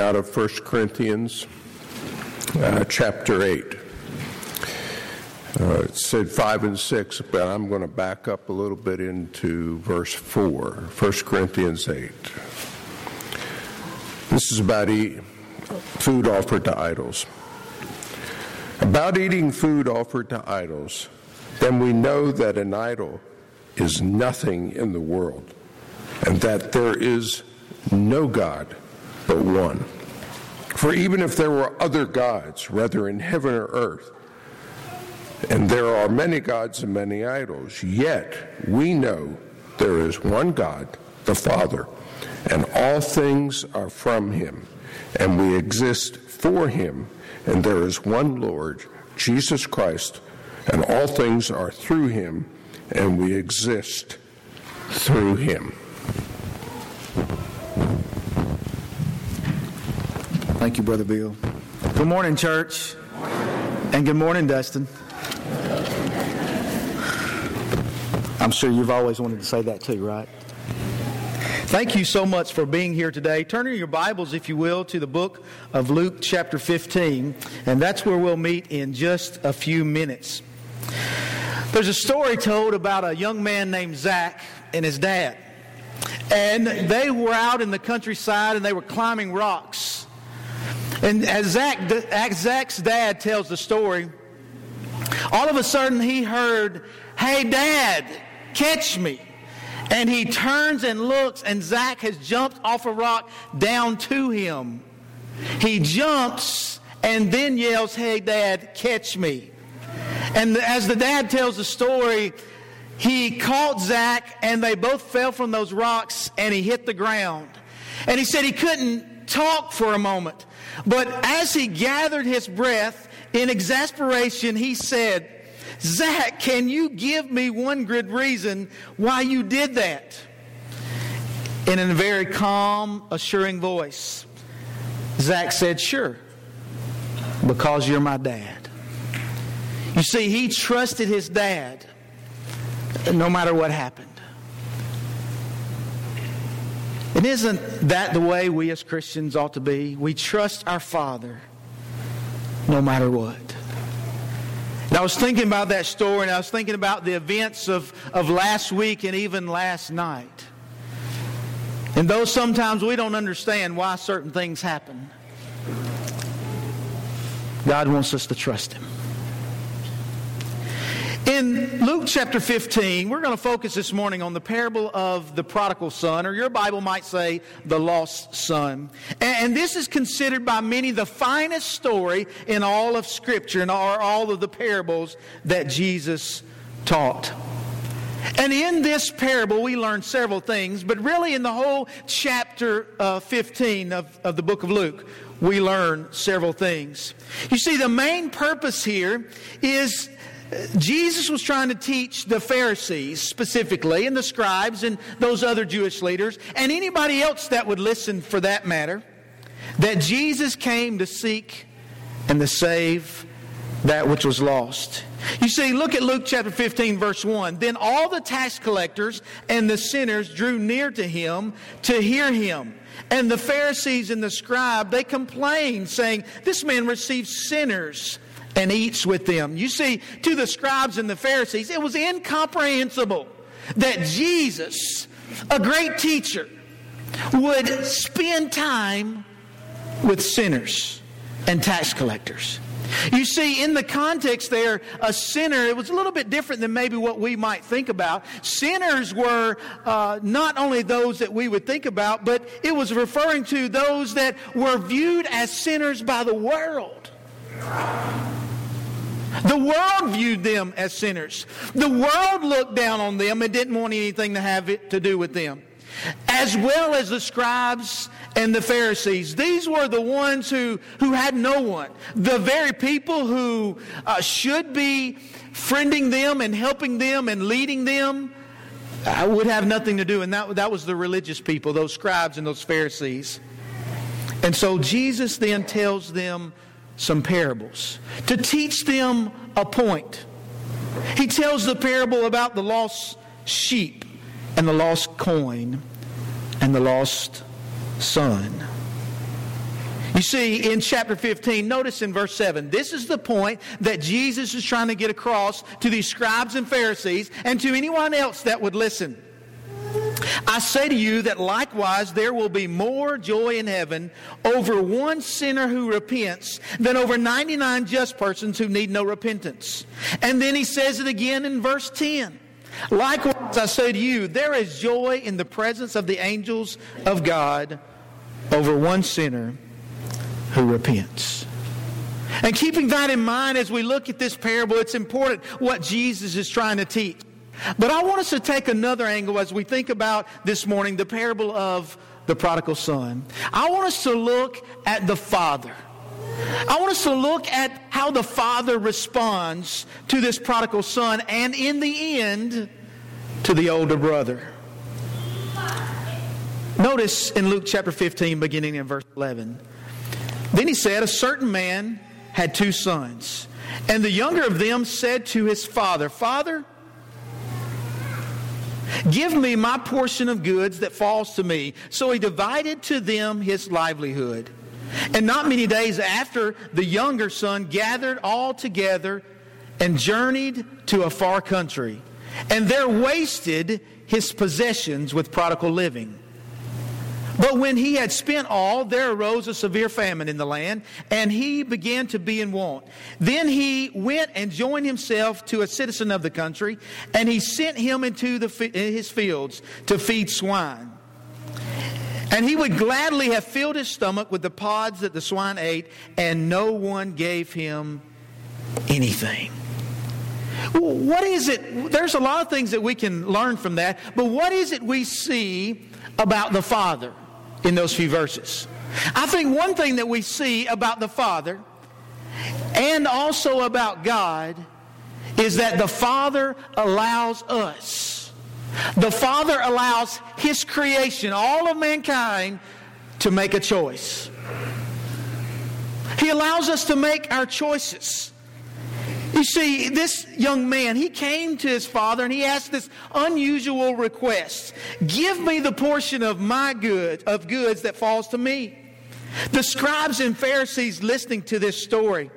out of 1 Corinthians uh, chapter 8. Uh, it said 5 and 6, but I'm going to back up a little bit into verse 4, 1 Corinthians 8. This is about eat, food offered to idols. About eating food offered to idols, then we know that an idol is nothing in the world, and that there is no God but one. For even if there were other gods, whether in heaven or earth, and there are many gods and many idols, yet we know there is one God, the Father, and all things are from him, and we exist for him, and there is one Lord, Jesus Christ, and all things are through him, and we exist through him. Thank you, Brother Bill. Good morning, church. And good morning, Dustin. I'm sure you've always wanted to say that too, right? Thank you so much for being here today. Turn in your Bibles, if you will, to the book of Luke, chapter 15, and that's where we'll meet in just a few minutes. There's a story told about a young man named Zach and his dad. And they were out in the countryside and they were climbing rocks. And as Zach, as Zach's dad tells the story, all of a sudden he heard, Hey, dad, catch me. And he turns and looks, and Zach has jumped off a rock down to him. He jumps and then yells, Hey, dad, catch me. And as the dad tells the story, he caught Zach, and they both fell from those rocks, and he hit the ground. And he said he couldn't talk for a moment. But as he gathered his breath in exasperation, he said, Zach, can you give me one good reason why you did that? And In a very calm, assuring voice, Zach said, Sure, because you're my dad. You see, he trusted his dad no matter what happened. And isn't that the way we as Christians ought to be? We trust our Father no matter what. And I was thinking about that story and I was thinking about the events of, of last week and even last night. And though sometimes we don't understand why certain things happen, God wants us to trust Him. In Luke chapter 15, we're going to focus this morning on the parable of the prodigal son, or your Bible might say the lost son. And this is considered by many the finest story in all of Scripture and all of the parables that Jesus taught. And in this parable, we learn several things, but really in the whole chapter uh, 15 of, of the book of Luke, we learn several things. You see, the main purpose here is Jesus was trying to teach the Pharisees specifically, and the scribes and those other Jewish leaders, and anybody else that would listen for that matter, that Jesus came to seek and to save that which was lost. You see, look at Luke chapter 15, verse 1. Then all the tax collectors and the sinners drew near to him to hear him. And the Pharisees and the scribe, they complained, saying, This man receives sinners and eats with them. You see, to the scribes and the Pharisees, it was incomprehensible that Jesus, a great teacher, would spend time with sinners and tax collectors. You see, in the context there, a sinner, it was a little bit different than maybe what we might think about. Sinners were uh, not only those that we would think about, but it was referring to those that were viewed as sinners by the world. The world viewed them as sinners. The world looked down on them and didn't want anything to have it to do with them. As well as the scribes and the Pharisees. These were the ones who, who had no one. The very people who uh, should be friending them and helping them and leading them uh, would have nothing to do. And that, that was the religious people, those scribes and those Pharisees. And so Jesus then tells them some parables to teach them a point. He tells the parable about the lost sheep and the lost coin and the lost son. You see, in chapter 15, notice in verse 7, this is the point that Jesus is trying to get across to these scribes and Pharisees and to anyone else that would listen. I say to you that likewise there will be more joy in heaven over one sinner who repents than over 99 just persons who need no repentance. And then he says it again in verse 10. Likewise, I say to you, there is joy in the presence of the angels of God over one sinner who repents. And keeping that in mind as we look at this parable, it's important what Jesus is trying to teach. But I want us to take another angle as we think about this morning the parable of the prodigal son. I want us to look at the father. I want us to look at how the father responds to this prodigal son and in the end to the older brother. Notice in Luke chapter 15, beginning in verse 11. Then he said, A certain man had two sons, and the younger of them said to his father, Father, Give me my portion of goods that falls to me. So he divided to them his livelihood. And not many days after, the younger son gathered all together and journeyed to a far country, and there wasted his possessions with prodigal living. But when he had spent all, there arose a severe famine in the land, and he began to be in want. Then he went and joined himself to a citizen of the country, and he sent him into the, eh, his fields to feed swine. And he would gladly have filled his stomach with the pods that the swine ate, and no one gave him anything. What is it? There's a lot of things that we can learn from that, but what is it we see about the Father? In those few verses. I think one thing that we see about the Father and also about God is that the Father allows us, the Father allows His creation, all of mankind, to make a choice. He allows us to make our choices. You see, this young man, he came to his father and he asked this unusual request. Give me the portion of my good, of goods that falls to me. The scribes and Pharisees listening to this story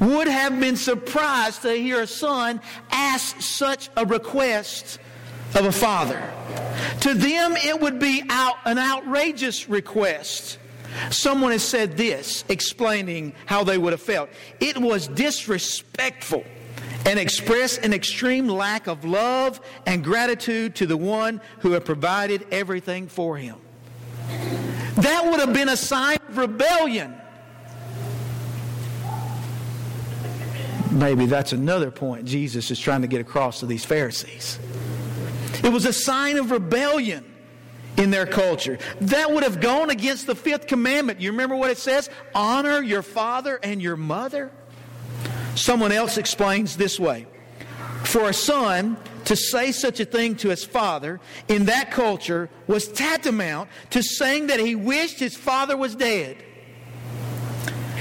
would have been surprised to hear a son ask such a request of a father. To them, it would be out, an outrageous request. Someone has said this, explaining how they would have felt. It was disrespectful and expressed an extreme lack of love and gratitude to the one who had provided everything for him. That would have been a sign of rebellion. Maybe that's another point Jesus is trying to get across to these Pharisees. It was a sign of rebellion in their culture. That would have gone against the fifth commandment. You remember what it says? Honor your father and your mother. Someone else explains this way For a son to say such a thing to his father in that culture was tantamount to saying that he wished his father was dead.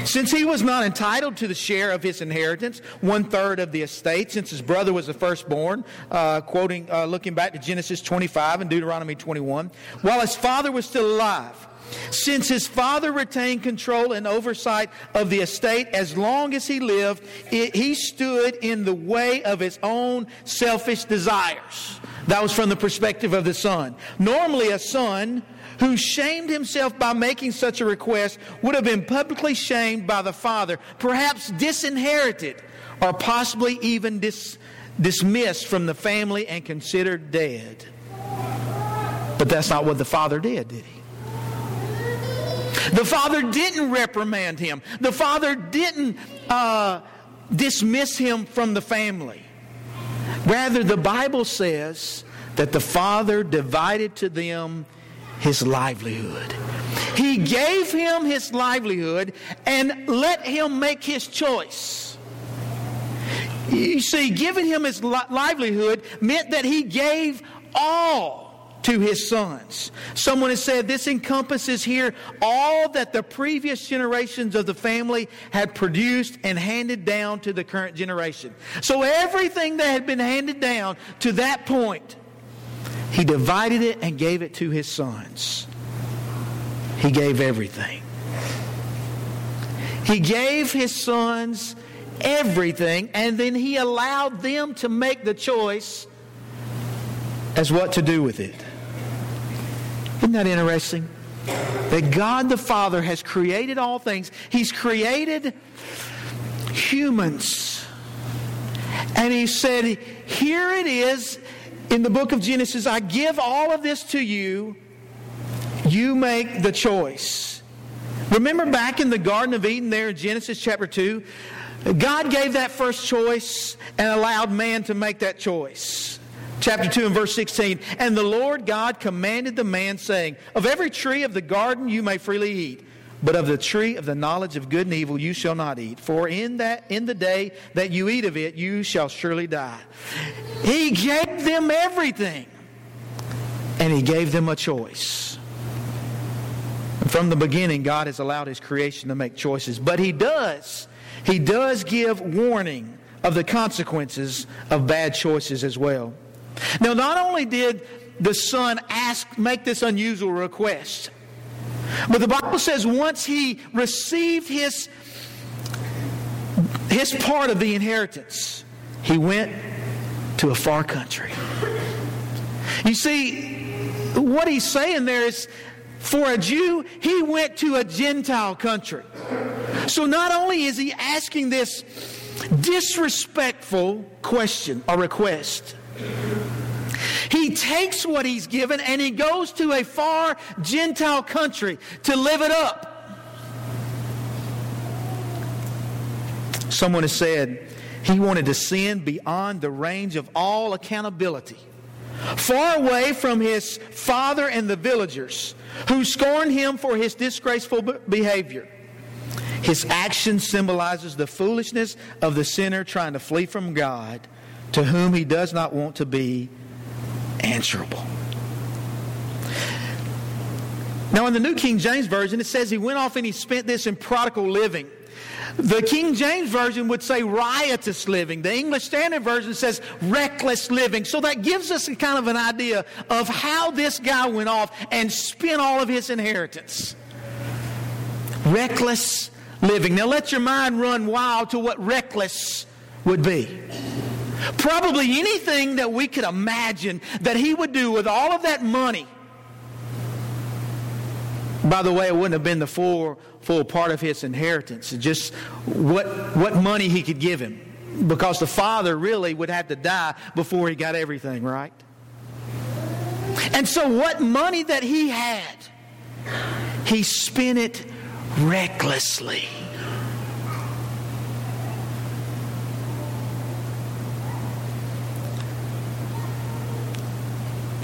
Since he was not entitled to the share of his inheritance, one third of the estate, since his brother was the firstborn, uh, quoting, uh, looking back to Genesis 25 and Deuteronomy 21, while his father was still alive. Since his father retained control and oversight of the estate as long as he lived, it, he stood in the way of his own selfish desires. That was from the perspective of the son. Normally, a son who shamed himself by making such a request would have been publicly shamed by the father, perhaps disinherited, or possibly even dis- dismissed from the family and considered dead. But that's not what the father did, did he? The father didn't reprimand him. The father didn't uh, dismiss him from the family. Rather, the Bible says that the father divided to them his livelihood. He gave him his livelihood and let him make his choice. You see, giving him his livelihood meant that he gave all to his sons. Someone has said this encompasses here all that the previous generations of the family had produced and handed down to the current generation. So everything that had been handed down to that point he divided it and gave it to his sons. He gave everything. He gave his sons everything, and then he allowed them to make the choice as what to do with it. Isn't that interesting? That God the Father has created all things. He's created humans. And He said, Here it is in the book of Genesis. I give all of this to you. You make the choice. Remember back in the Garden of Eden there in Genesis chapter 2? God gave that first choice and allowed man to make that choice. Chapter 2 and verse 16. And the Lord God commanded the man, saying, Of every tree of the garden you may freely eat, but of the tree of the knowledge of good and evil you shall not eat. For in that in the day that you eat of it, you shall surely die. He gave them everything. And he gave them a choice. From the beginning, God has allowed his creation to make choices. But he does he does give warning of the consequences of bad choices as well. Now, not only did the son ask, make this unusual request, but the Bible says once he received his, his part of the inheritance, he went to a far country. You see, what he's saying there is for a Jew, he went to a Gentile country. So not only is he asking this disrespectful question or request, he takes what he's given and he goes to a far Gentile country to live it up. Someone has said he wanted to sin beyond the range of all accountability, far away from his father and the villagers who scorned him for his disgraceful behavior. His action symbolizes the foolishness of the sinner trying to flee from God, to whom he does not want to be answerable. Now, in the New King James Version, it says he went off and he spent this in prodigal living. The King James Version would say riotous living. The English Standard Version says reckless living. So that gives us a kind of an idea of how this guy went off and spent all of his inheritance. Reckless living. Now let your mind run wild to what reckless would be. Probably anything that we could imagine that he would do with all of that money. By the way, it wouldn't have been the full full part of his inheritance. Just what, what money he could give him. Because the father really would have to die before he got everything, right? And so, what money that he had, he spent it recklessly.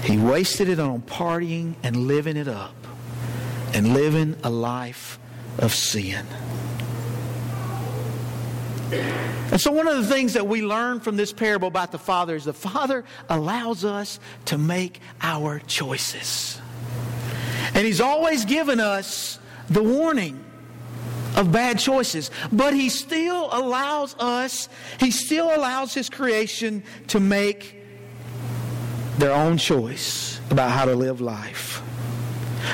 He wasted it on partying and living it up and living a life of sin. And so, one of the things that we learn from this parable about the Father is the Father allows us to make our choices. And He's always given us the warning of bad choices, but He still allows us, He still allows His creation to make their own choice about how to live life.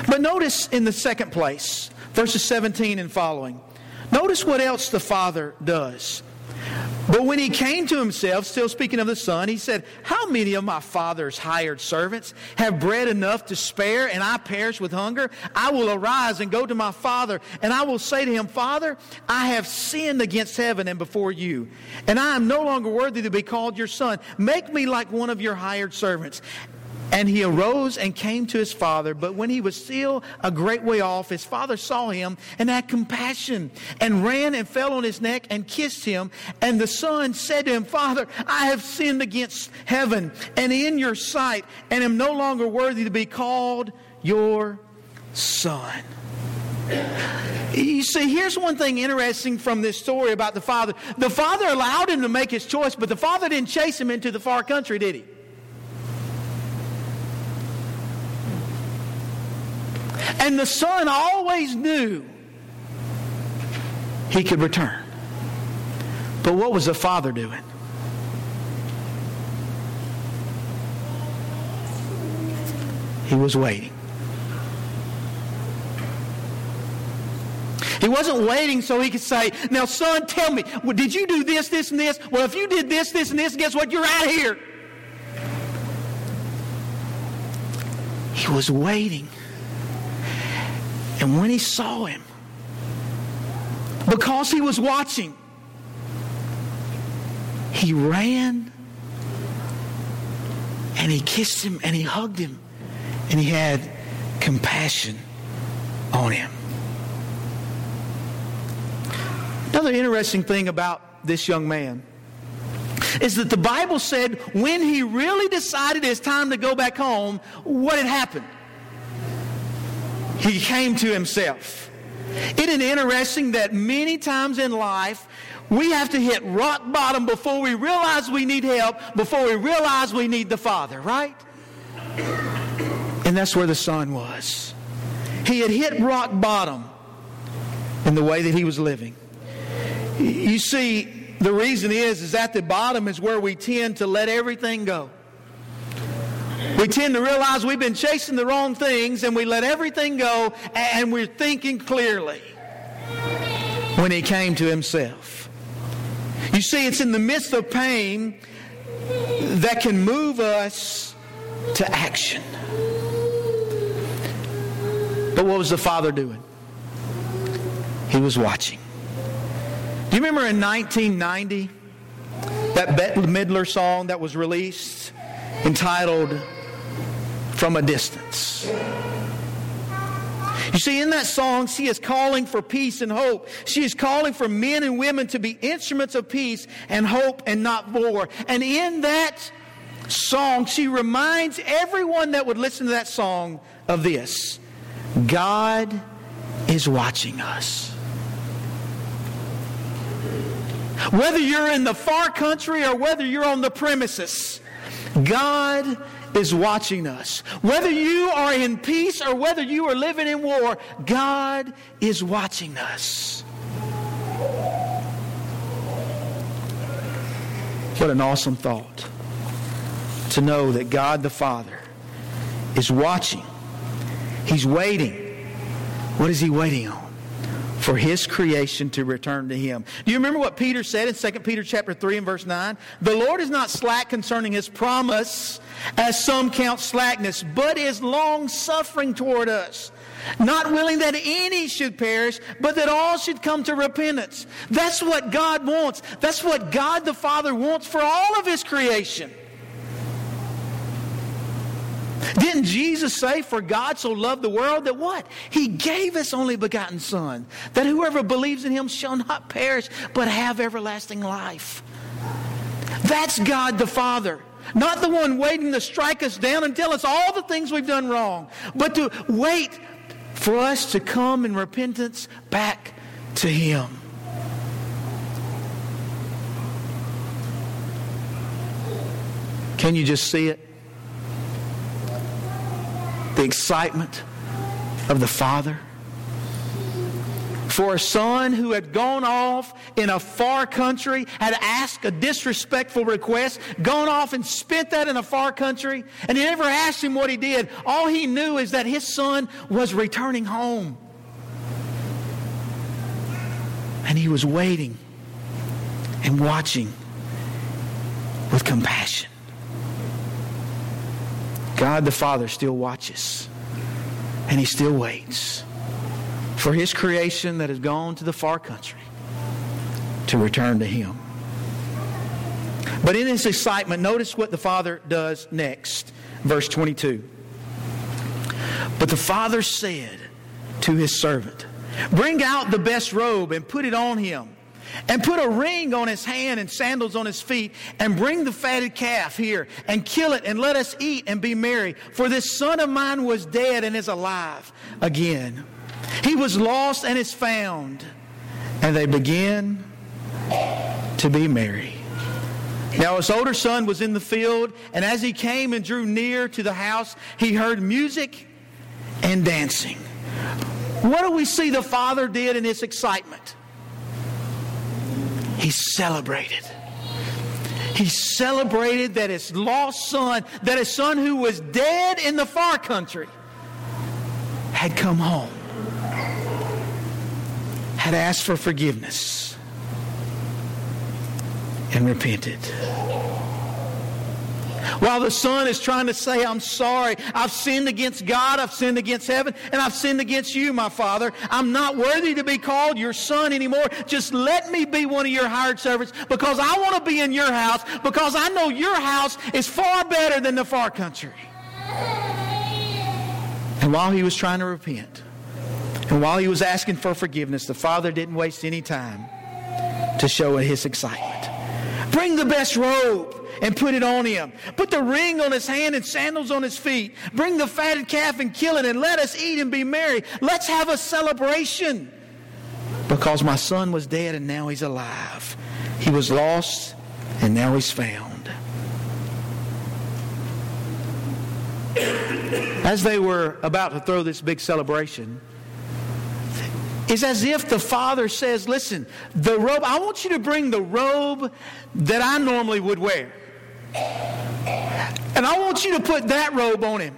But notice in the second place, verses 17 and following. Notice what else the Father does. But when he came to himself, still speaking of the Son, he said, How many of my father's hired servants have bread enough to spare, and I perish with hunger? I will arise and go to my father, and I will say to him, Father, I have sinned against heaven and before you, and I am no longer worthy to be called your son. Make me like one of your hired servants. And he arose and came to his father. But when he was still a great way off, his father saw him and had compassion and ran and fell on his neck and kissed him. And the son said to him, Father, I have sinned against heaven and in your sight and am no longer worthy to be called your son. You see, here's one thing interesting from this story about the father. The father allowed him to make his choice, but the father didn't chase him into the far country, did he? And the son always knew he could return. But what was the father doing? He was waiting. He wasn't waiting so he could say, Now, son, tell me, did you do this, this, and this? Well, if you did this, this, and this, guess what? You're out of here. He was waiting. And when he saw him, because he was watching, he ran and he kissed him and he hugged him and he had compassion on him. Another interesting thing about this young man is that the Bible said when he really decided it's time to go back home, what had happened? He came to himself. Isn't it interesting that many times in life we have to hit rock bottom before we realize we need help, before we realize we need the Father, right? And that's where the son was. He had hit rock bottom in the way that he was living. You see, the reason is, is at the bottom is where we tend to let everything go. We tend to realize we've been chasing the wrong things and we let everything go and we're thinking clearly when he came to himself. You see, it's in the midst of pain that can move us to action. But what was the father doing? He was watching. Do you remember in 1990 that Bette Midler song that was released entitled From a Distance? You see, in that song, she is calling for peace and hope. She is calling for men and women to be instruments of peace and hope and not war. And in that song, she reminds everyone that would listen to that song of this God is watching us. Whether you're in the far country or whether you're on the premises, God is watching us. Whether you are in peace or whether you are living in war, God is watching us. What an awesome thought to know that God the Father is watching. He's waiting. What is He waiting on? For his creation to return to him. Do you remember what Peter said in 2 Peter chapter 3 and verse 9? The Lord is not slack concerning his promise, as some count slackness, but is long suffering toward us. Not willing that any should perish, but that all should come to repentance. That's what God wants. That's what God the Father wants for all of his creation. Didn't Jesus say, For God so loved the world that what? He gave his only begotten Son, that whoever believes in him shall not perish, but have everlasting life. That's God the Father. Not the one waiting to strike us down and tell us all the things we've done wrong, but to wait for us to come in repentance back to Him. Can you just see it? The excitement of the father. For a son who had gone off in a far country, had asked a disrespectful request, gone off and spent that in a far country, and he never asked him what he did. All he knew is that his son was returning home. And he was waiting and watching with compassion. God the Father still watches and He still waits for His creation that has gone to the far country to return to Him. But in His excitement, notice what the Father does next. Verse 22. But the Father said to His servant, Bring out the best robe and put it on him and put a ring on his hand and sandals on his feet and bring the fatted calf here and kill it and let us eat and be merry. For this son of mine was dead and is alive again. He was lost and is found. And they begin to be merry. Now his older son was in the field, and as he came and drew near to the house, he heard music and dancing. What do we see the father did in his excitement? He celebrated. He celebrated that his lost son, that his son who was dead in the far country, had come home. had asked for forgiveness and repented. While the son is trying to say, I'm sorry, I've sinned against God, I've sinned against heaven, and I've sinned against you, my father. I'm not worthy to be called your son anymore. Just let me be one of your hired servants because I want to be in your house because I know your house is far better than the far country. And while he was trying to repent, and while he was asking for forgiveness, the father didn't waste any time to show his excitement. Bring the best robe and put it on him. Put the ring on his hand and sandals on his feet. Bring the fatted calf and kill it and let us eat and be merry. Let's have a celebration. Because my son was dead and now he's alive. He was lost and now he's found. As they were about to throw this big celebration, it's as if the father says, Listen, the robe, I want you to bring the robe that I normally would wear. And I want you to put that robe on him.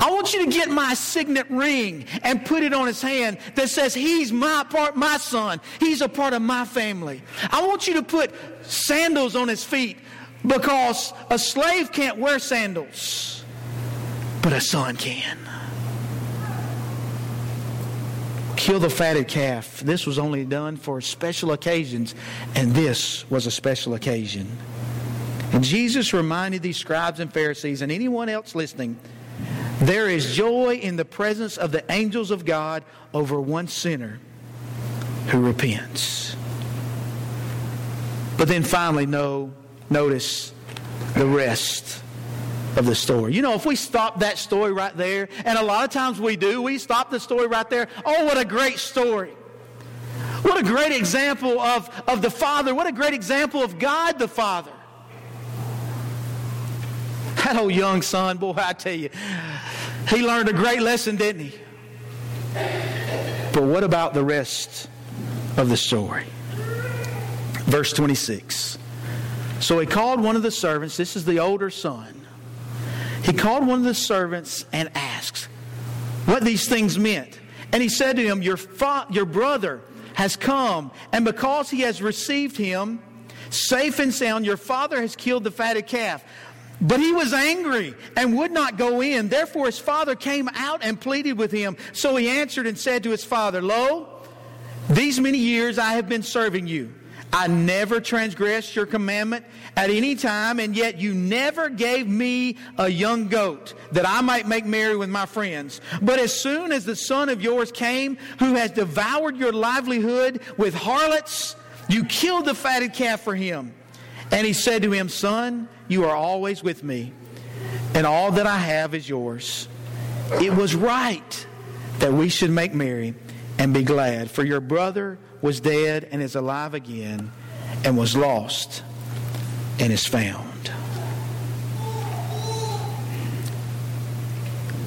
I want you to get my signet ring and put it on his hand that says he's my part, my son. He's a part of my family. I want you to put sandals on his feet because a slave can't wear sandals, but a son can. Kill the fatted calf. This was only done for special occasions, and this was a special occasion. And Jesus reminded these scribes and Pharisees and anyone else listening there is joy in the presence of the angels of God over one sinner who repents. But then finally, no, notice the rest of the story. You know, if we stop that story right there, and a lot of times we do, we stop the story right there. Oh, what a great story! What a great example of, of the Father. What a great example of God the Father. That old young son, boy, I tell you, he learned a great lesson, didn't he? But what about the rest of the story? Verse 26. So he called one of the servants, this is the older son. He called one of the servants and asked what these things meant. And he said to him, Your, fa- your brother has come, and because he has received him safe and sound, your father has killed the fatted calf. But he was angry and would not go in. Therefore, his father came out and pleaded with him. So he answered and said to his father, Lo, these many years I have been serving you. I never transgressed your commandment at any time, and yet you never gave me a young goat that I might make merry with my friends. But as soon as the son of yours came, who has devoured your livelihood with harlots, you killed the fatted calf for him. And he said to him, Son, you are always with me, and all that I have is yours. It was right that we should make merry and be glad, for your brother was dead and is alive again, and was lost and is found.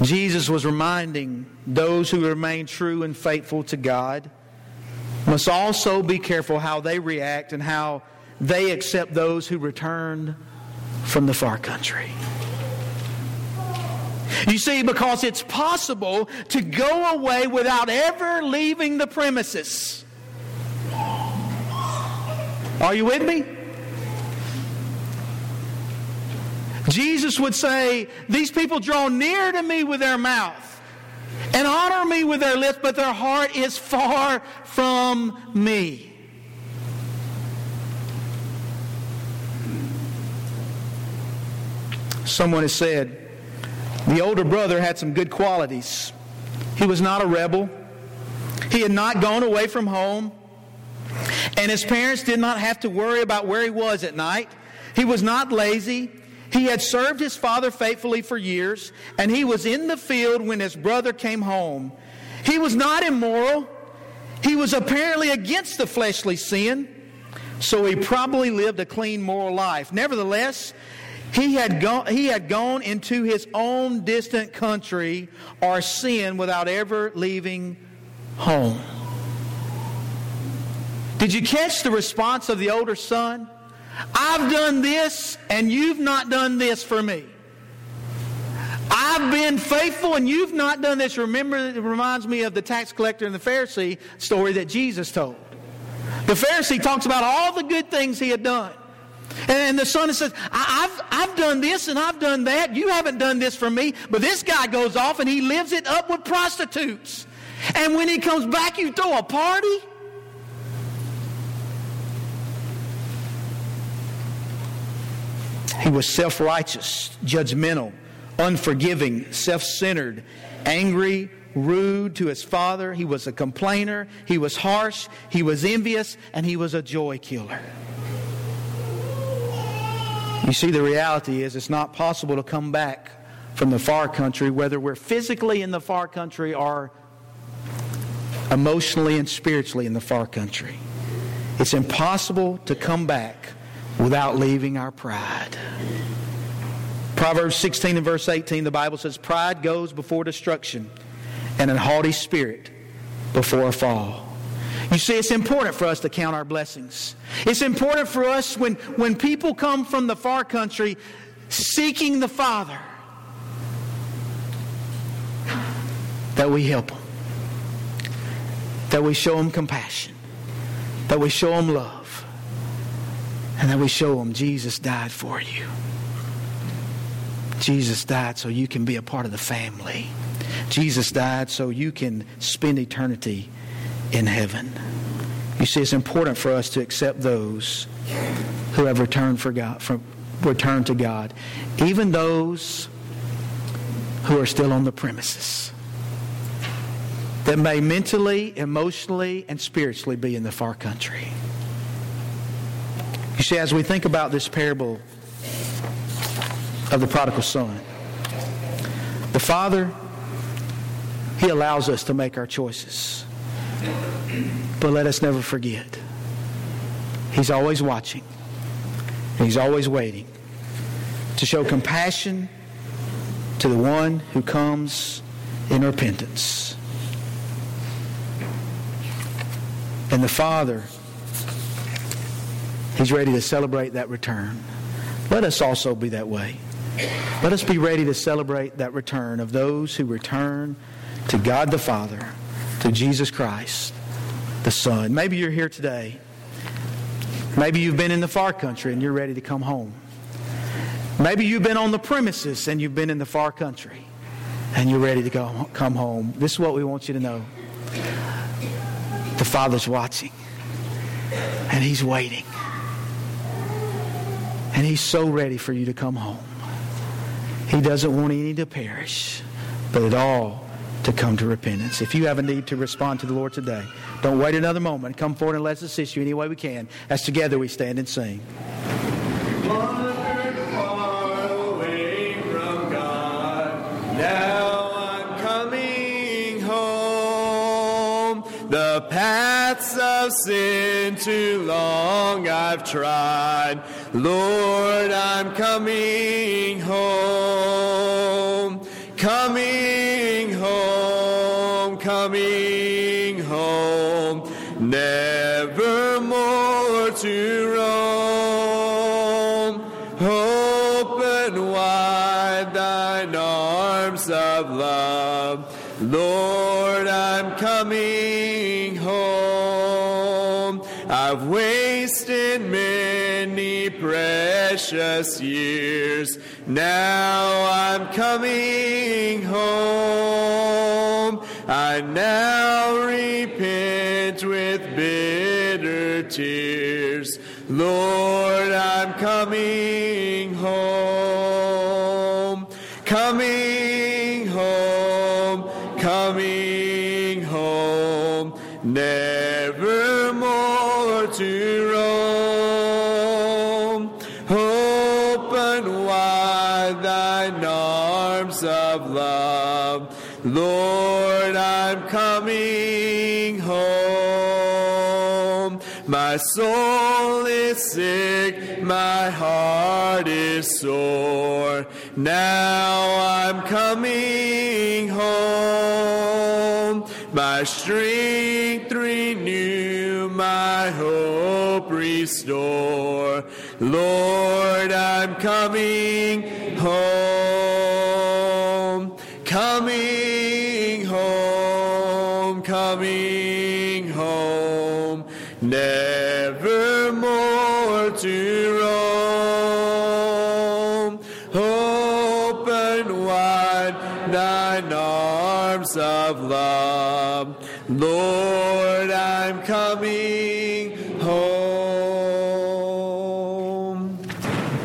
Jesus was reminding those who remain true and faithful to God must also be careful how they react and how they accept those who return from the far country. You see, because it's possible to go away without ever leaving the premises. Are you with me? Jesus would say, These people draw near to me with their mouth and honor me with their lips, but their heart is far from me. Someone has said the older brother had some good qualities. He was not a rebel, he had not gone away from home, and his parents did not have to worry about where he was at night. He was not lazy. He had served his father faithfully for years, and he was in the field when his brother came home. He was not immoral. He was apparently against the fleshly sin, so he probably lived a clean moral life. Nevertheless, he had, gone, he had gone into his own distant country or sin without ever leaving home. Did you catch the response of the older son? I've done this and you've not done this for me. I've I've been faithful and you've not done this. Remember, it reminds me of the tax collector and the Pharisee story that Jesus told. The Pharisee talks about all the good things he had done. And the son says, I've, I've done this and I've done that. You haven't done this for me. But this guy goes off and he lives it up with prostitutes. And when he comes back, you throw a party? He was self righteous, judgmental, unforgiving, self centered, angry, rude to his father. He was a complainer. He was harsh. He was envious. And he was a joy killer. You see, the reality is it's not possible to come back from the far country, whether we're physically in the far country or emotionally and spiritually in the far country. It's impossible to come back without leaving our pride. Proverbs 16 and verse 18, the Bible says, Pride goes before destruction, and an haughty spirit before a fall. You see, it's important for us to count our blessings. It's important for us when, when people come from the far country seeking the Father that we help them, that we show them compassion, that we show them love, and that we show them Jesus died for you. Jesus died so you can be a part of the family. Jesus died so you can spend eternity in heaven. You see, it's important for us to accept those who have returned for God, from, returned to God, even those who are still on the premises that may mentally, emotionally, and spiritually be in the far country. You see, as we think about this parable of the prodigal son, the Father, He allows us to make our choices. But let us never forget, He's always watching, He's always waiting to show compassion to the one who comes in repentance. And the Father, He's ready to celebrate that return. Let us also be that way. Let us be ready to celebrate that return of those who return to God the Father, to Jesus Christ, the Son. Maybe you're here today. Maybe you've been in the far country and you're ready to come home. Maybe you've been on the premises and you've been in the far country and you're ready to go, come home. This is what we want you to know. The Father's watching, and He's waiting. And He's so ready for you to come home. He doesn't want any to perish, but it all to come to repentance. If you have a need to respond to the Lord today, don't wait another moment. Come forward and let's assist you any way we can as together we stand and sing. Now I'm coming home. The paths of sin too long I've tried. Lord, I'm coming home. Coming home. Never more to roam. Open wide thine arms of love. Lord, I'm coming home. I've wasted many precious years. Now I'm coming home. I now repent with bitter tears. Lord, I'm coming home. Coming of love. Lord, I'm coming home. My soul is sick, my heart is sore. Now I'm coming home. My strength renew, my hope restore. Lord, I'm coming